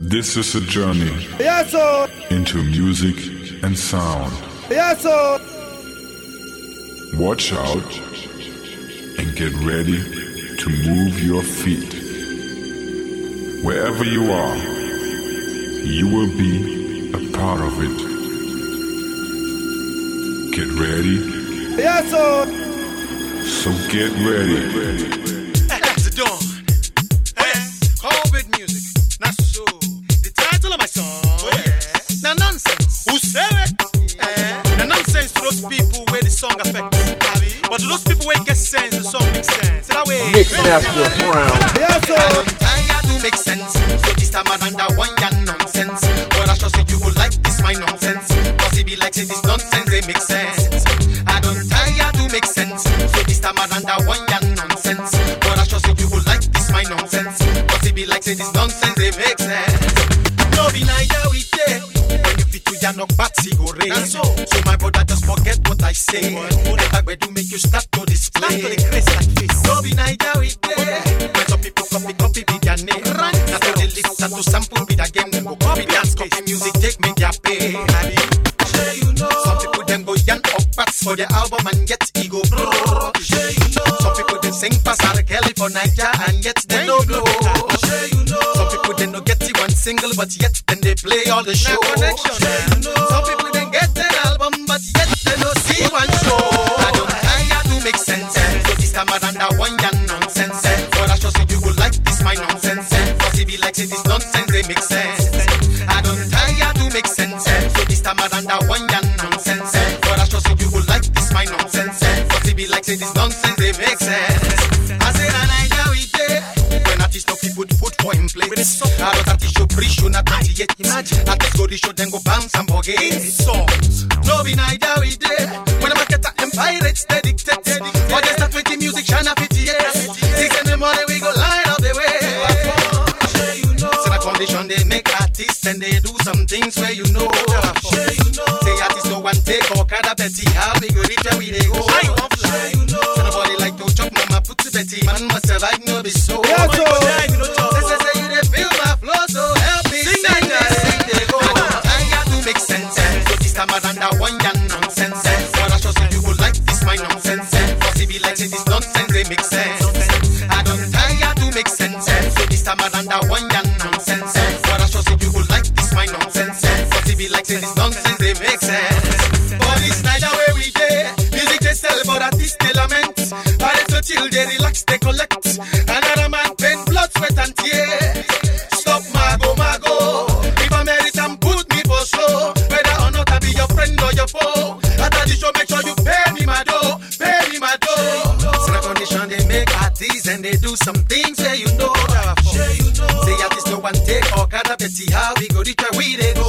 This is a journey Yes, sir. into music and sound. Yes, sir. Watch out and get ready to move your feet. Wherever you are, you will be a part of it. Get ready, Yes, sir. so get ready. That's the dawn. People where the song affects. But those people where get sense, the song makes sense. So That way. Mix Master Brown. Yes, I sir. don't tire to make sense. So this time around I want ya nonsense. But I trust that you will like this my nonsense. Cause it be like say this nonsense they make sense. I don't tire to make sense. So this time around I want ya nonsense. But I trust that you will like this my nonsense. Cause it be like say this nonsense they make sense. No be naija we dey. When you fit to ya knock back go rain. So. Forget what I say. That do make you to display. To the grace like this. No be naija we dey. When some people copy copy be their name. Now to the list and to sample be the game. Them go copy dance, copy music, take me their pay. Sure you know. Some people them go yan up parts for their album and yet ego bro. Sure you know. Some people they sing pass. Kelly for Niger and yet they no blow. Sure you know. Some people they no get one single but yet then they play all the show. Sure you know. Eh? So this time around I want ya nonsense. But I sure say you will like this my nonsense. Eh? Cause it be like say this nonsense they make sense. Eh? I don't tire to make sense. So this time around I want ya nonsense. But I sure say you will like this my nonsense. Cause it be like say this nonsense they make sense. I say na Naija we dey. When artist no fit put for him plate. I don't artist show pre-show na 28. Imagine artist go the show then go bounce and forget. Songs. No be Naija we dey. When the marketer and pirates they dictate. But they start making music shine a 58. Six in the morning we go line up the way. So the foundation they make artists and they do some things where you know. Say artists no one take or kada Betty. How we go reach where we they go. So nobody like to chop mama put to Betty. Man must survive no be so. Yes, sir. Betty how we go reach we go.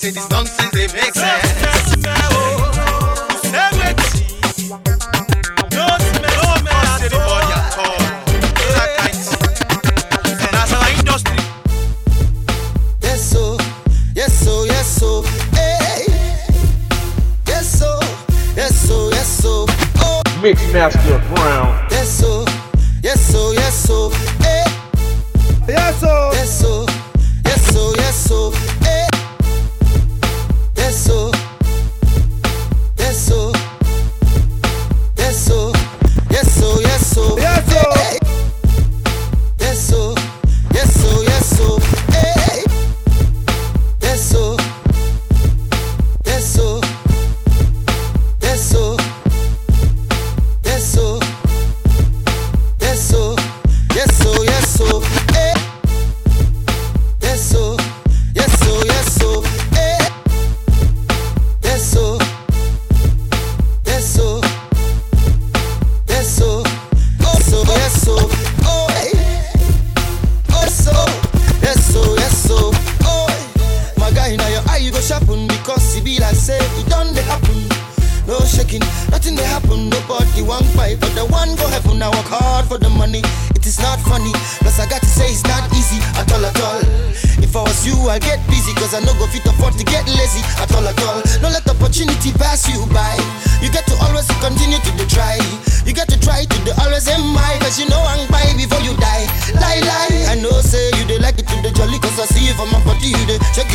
Say this nonsense they make sense. Yes, so, yes, so, yes, so, hey. Yes, so, yes, so, yes, so, oh. Mix Master Brown. Yes, so, yes, so, yes, so, hey. Yes, sir. Yes, so,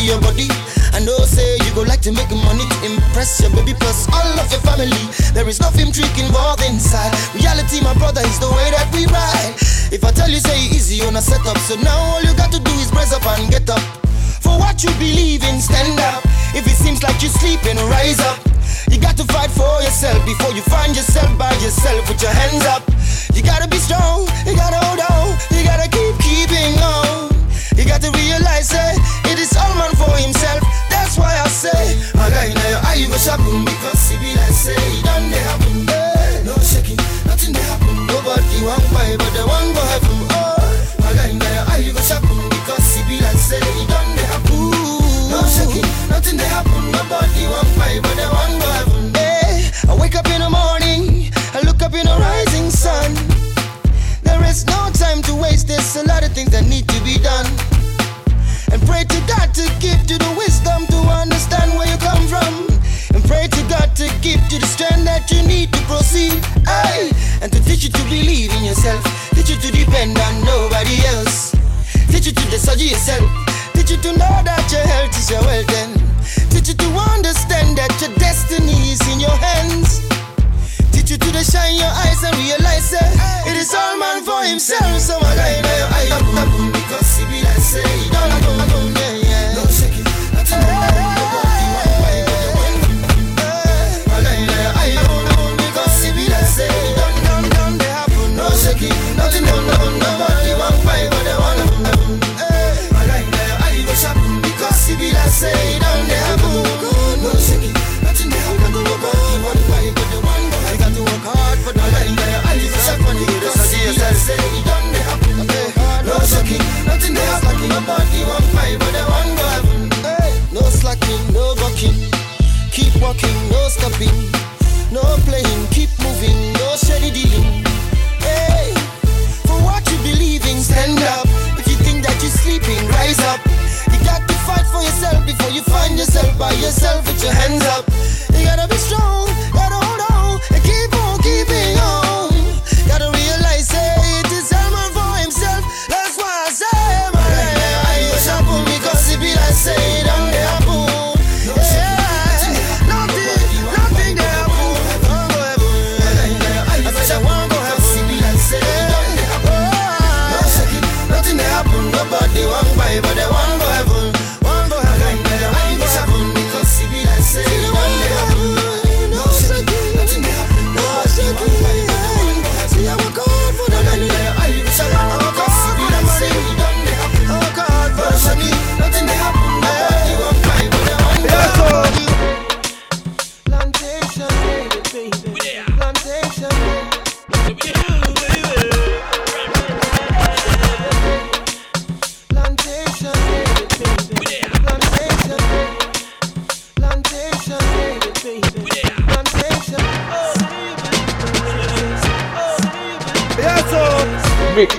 your body. I know say you go like to make money to impress your baby plus all of your family. There is nothing trick involved inside. Reality, my brother, is the way that we ride. If I tell you say easy on a setup, so now all you got to do is brace up and get up. For what you believe in, stand up. If it seems like you're sleeping, rise up. You got to fight for yourself before you find yourself by yourself with your hands up. You gotta be strong, you gotta hold on, you gotta keep keeping on. You got to realize, eh, it is all man for himself. That's why I say, my guy, now your eye go shaboom because it be like say, it done they happen. Eh, no shaking, nothing they happen. Nobody want buy, but they one go have heaven.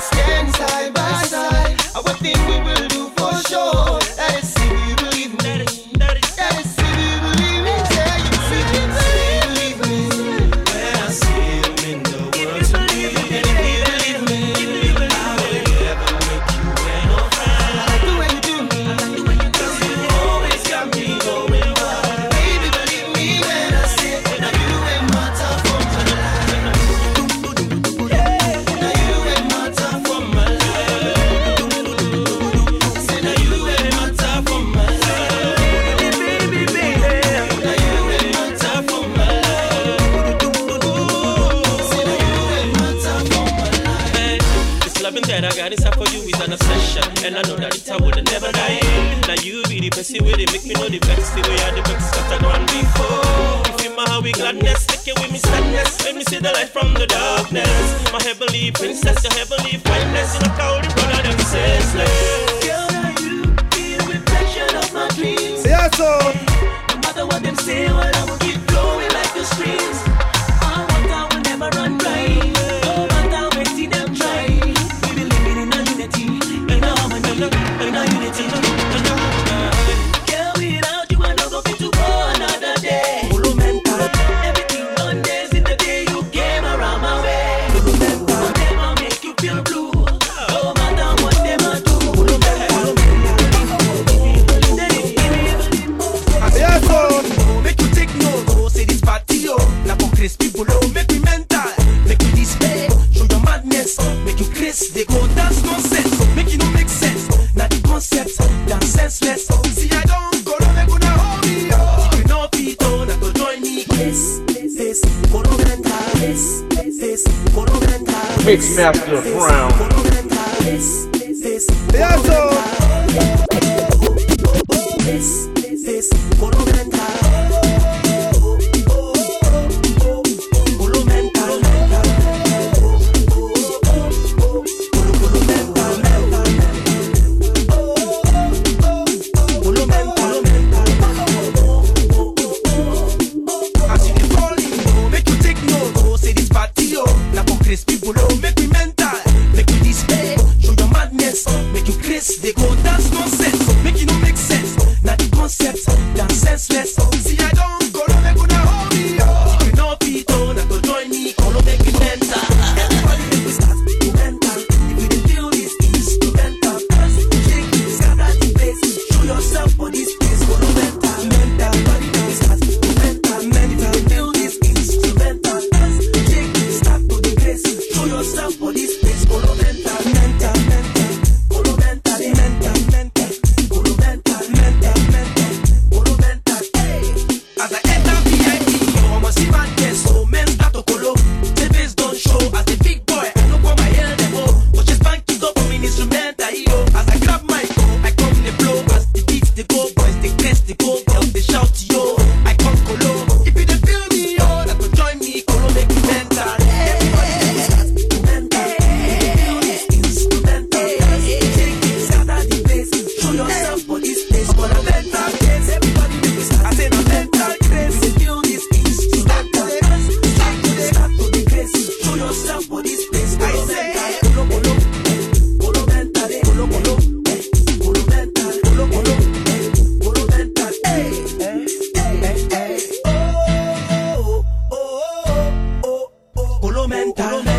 stand side by side. I would think we will do for sure. That is loving that I got inside for you is an obsession. And I know that it would never die. Now you be the best way to make me know the best. The way I the best that I before. If you my we gladness, take with me sadness. Let me see the light from the darkness. My heavenly princess, your heavenly whiteness. You know how the brother them says, Girl, you the reflection of my dreams? No matter what them say, I will keep going like the streams. Master of mental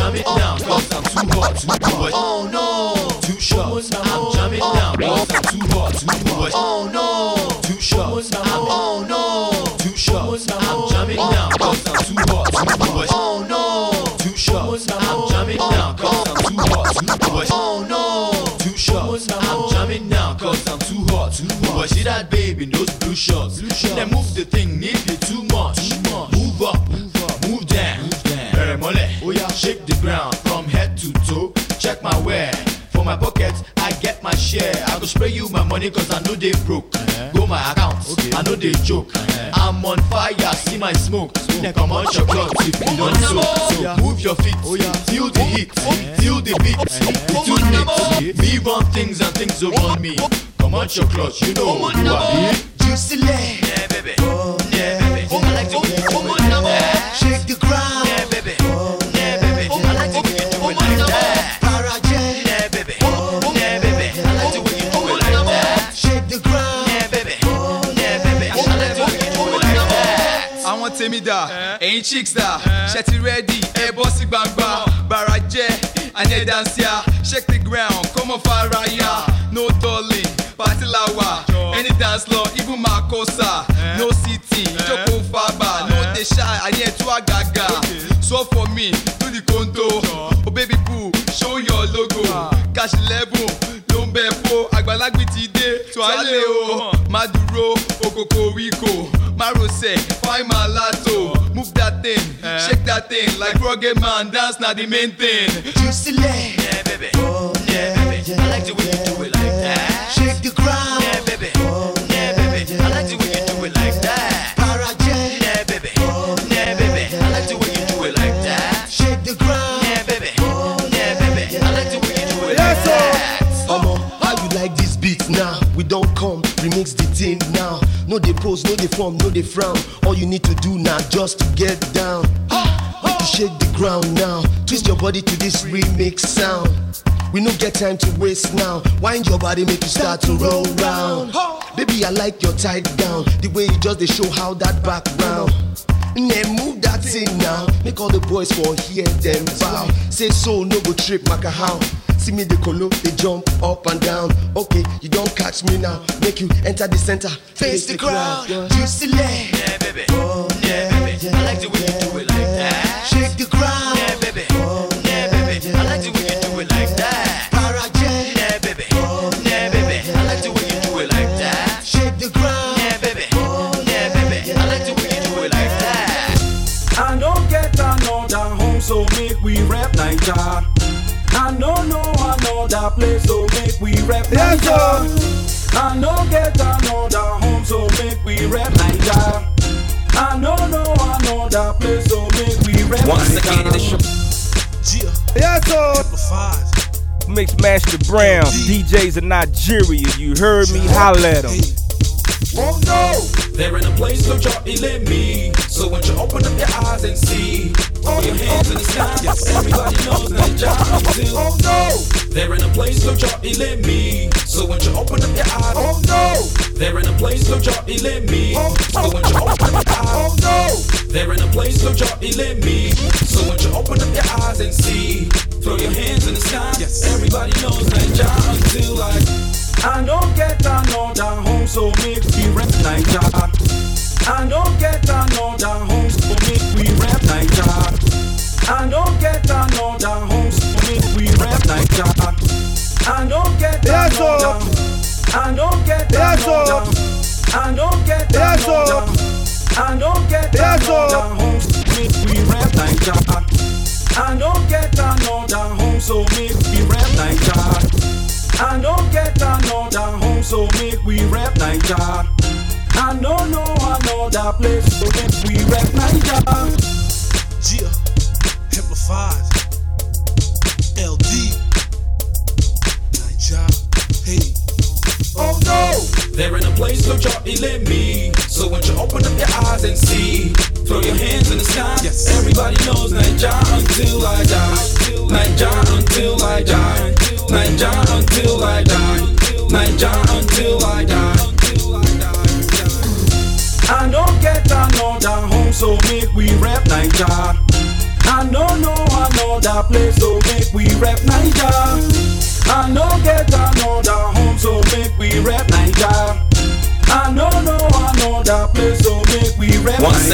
I'm jamming down cause I'm too hot to do it. Oh no. too shots, I'm jamming down cause I'm too hot to do it. Oh no. Two shots, I'm Oh no. two shots, I'm jamming down cause I'm too hot to do it. Oh no. too shots, I'm jamming down cause I'm too hot to do it. Oh no. Two shots, I'm jamming down cause I'm too hot to do it. See that babe in those blue shorts. Then move the thing, shake the ground from head to toe. Check my wear. For my pocket, I get my share. I go spray you my money cause I know they broke. Uh-huh. Go my account, I know they joke. Uh-huh. I'm on fire, see my smoke. Then come on your clothes if you don't so. so move your feet, oh, feel the heat, oh, oh. feel the beat. Too neat. Me run things and things around me. Come on your clothes, you know who I be. Juicy ẹ̀yin chicks dà ṣe ti rẹ́dì ẹ bọ́ sí gbangba bàrà jẹ́ àní ẹ̀dánsíà shake the ground kọ́mọ fara ya no darling party la wà. Any dance law even makosa. No sitting ìjókòó fàbà. No dey shy àní ẹ̀tú àgàgà. So for me do the konto oh baby boo show your logo. Cash eleven ló ń bẹ fo àgbàlagbì ti dé tuale o. Má dúró okoko wíkò find my látò move that thing eh? shake that thing like rugged man dance na the main thing. Juicy leg. Yeah, baby. Oh Yeah, baby. I like the way you do it like that. Shake the ground. No they pose, no they form, no they frown. All you need to do now just to get down. Make you shake the ground now. Twist your body to this remix sound. We no get time to waste now. Wind your body, make you start to roll round. Baby, I like your tight down. The way you just they show how that background. Then move that thing now. Make all the boys for here them bow. Say so, no go trip, maka how. See me the colo, they jump up and down. Okay, you don't catch me now. Make you enter the center, face the crowd. Juicy leg. Yeah, baby. Oh, Yeah, baby. I like the way you do it like that. Shake the ground. Yeah, baby. Yeah, oh, baby. I like the way you do it like that. Para J. Yeah, baby. Yeah, baby. I like the way you do it like that. Shake the ground. Yeah, baby. Yeah, baby. I like the way you do it like that. I don't get another home, so make we rap Naija. I rap Yes, Naija. I no get another home, so make we rap Naija. I know, no I know another place, so make we rap Once Naija. again, it's your Yes, sir. five. Mix Master Brown, DJs in Nigeria. You heard me, holla at 'em. Oh no! They're in a place, don't y'all let me. So won't you open up your eyes and see? Throw your hands in the sky. Yes, everybody knows that Nigeria until. Oh no! They're in a place, don't y'all let me. So won't you open up your eyes? Oh no! They're in a place, don't y'all let me. Oh, so won't you open up your eyes? Oh no! They're in a place, don't y'all let me. So won't you open up your eyes and see? Throw your hands in the sky. Yes, everybody knows Nigeria until like. I don't get another home, so make we rap Naija. I don't get another home, so make we rap Naija. I don't get another home, so make we rap Naija. I don't get Yes, another. I don't get Yes, another. I don't get Yes, another. I don't get Yes, another home, so make we rap Naija. I don't get another home, so make we rap Naija. I don't get on another home, so make we rap Naija. I don't know another place, so make we rap Naija. Gia, amplified. LD, Naija, hey. Oh no! They're in a place, don't y'all let me. So won't you open up your eyes and see? Throw your hands in the sky. Yes. Everybody knows Naija until I die. Naija until I die. Naija until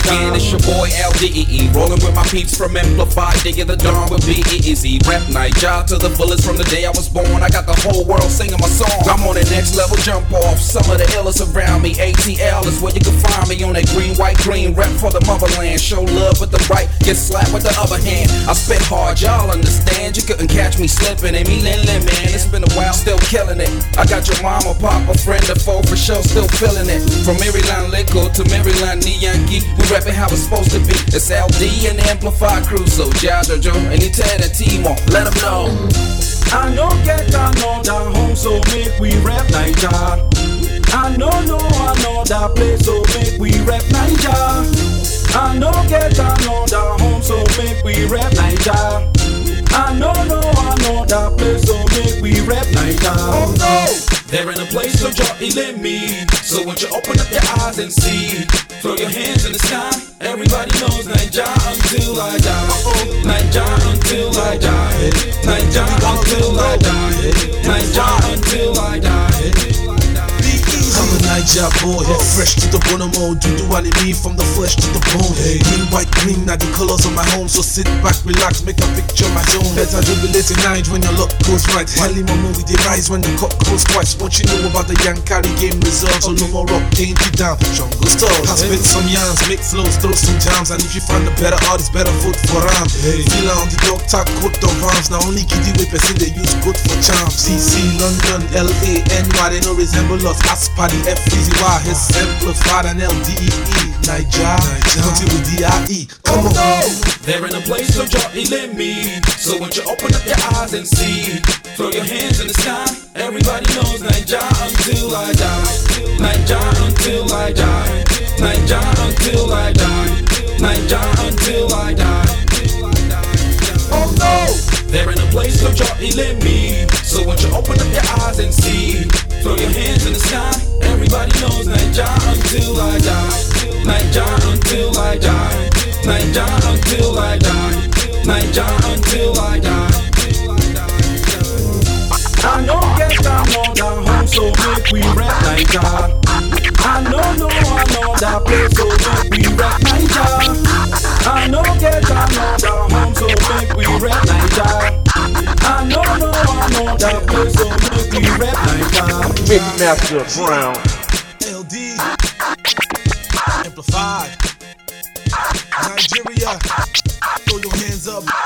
again, it's your boy LDEE. Rolling with my peeps from Amplify, digging the dawn with be easy. Rap night, job to the fullest from the day I was born. I got the whole world singing my song. I'm on the next level, jump off. Some of the illest around me. ATL is where you can find me on that green, white, green. Rap for the motherland. Show love with the right, get slapped with the other hand. I spit hard, y'all understand. You couldn't catch me slipping. And me, Lin man. It's been a while, still killing it. I got your mama, papa, friend, or foe for sure, still feeling it. From Maryland Liquor to Maryland Yankee, we rapping how it's supposed to be. It's LD and Amplify crew, so Ja Jojo and team on, let them know. I don't get another home, so make we rap Naija. I don't know another place, so make we rap Naija. I don't get another home, so make we rap Naija. I don't know another place, so make we rap Naija. Oh no! They're in a place, so y'all let me. So won't you open up your eyes and see? Throw your hands in the sky. Everybody knows Naija until I die. Naija until I die. Naija until I die. Naija until I die. Naija boy, fresh to the bone, I'm all do do me from the flesh to the bone. Hey, Green, white, green, now the colors of my home. So sit back, relax, make a picture my own. Better jubilate in night when your luck goes right. Highly mama with the rise when the cock goes twice. What you know about the Yankari Game Reserve? So no more rock, ain't you down? Jungle stars. I spit some yarns, make flows, throw some jams. And if you find a better artist, better foot for ram. Feel on the dog tag, coat of arms. Now only kiddie with person they use good for charms. CC, London, LA, NY, they no resemble us. Aspa, the F, Easy Y, his amplified and LDEE. Naija, County with DIE. Come on. They're in a place, so y'all let me. So won't you open up your eyes and see? Throw your hands in the sky. Everybody knows Naija until I die. Naija until I die. Naija until I die. Naija until I die. So y'all let me. So won't you open up your eyes and see? Throw your hands in the sky. Everybody knows Naija until I die. Naija until I die. Naija until I die. Naija until I die. I don't get another home, so make we rap Naija. I don't know another place, so make we rap Naija. I don't get another home, so make we rap Naija. I don't know another place, so make we rap Naija. Mix Master Brown. LD, amplified. Nigeria, throw your hands up.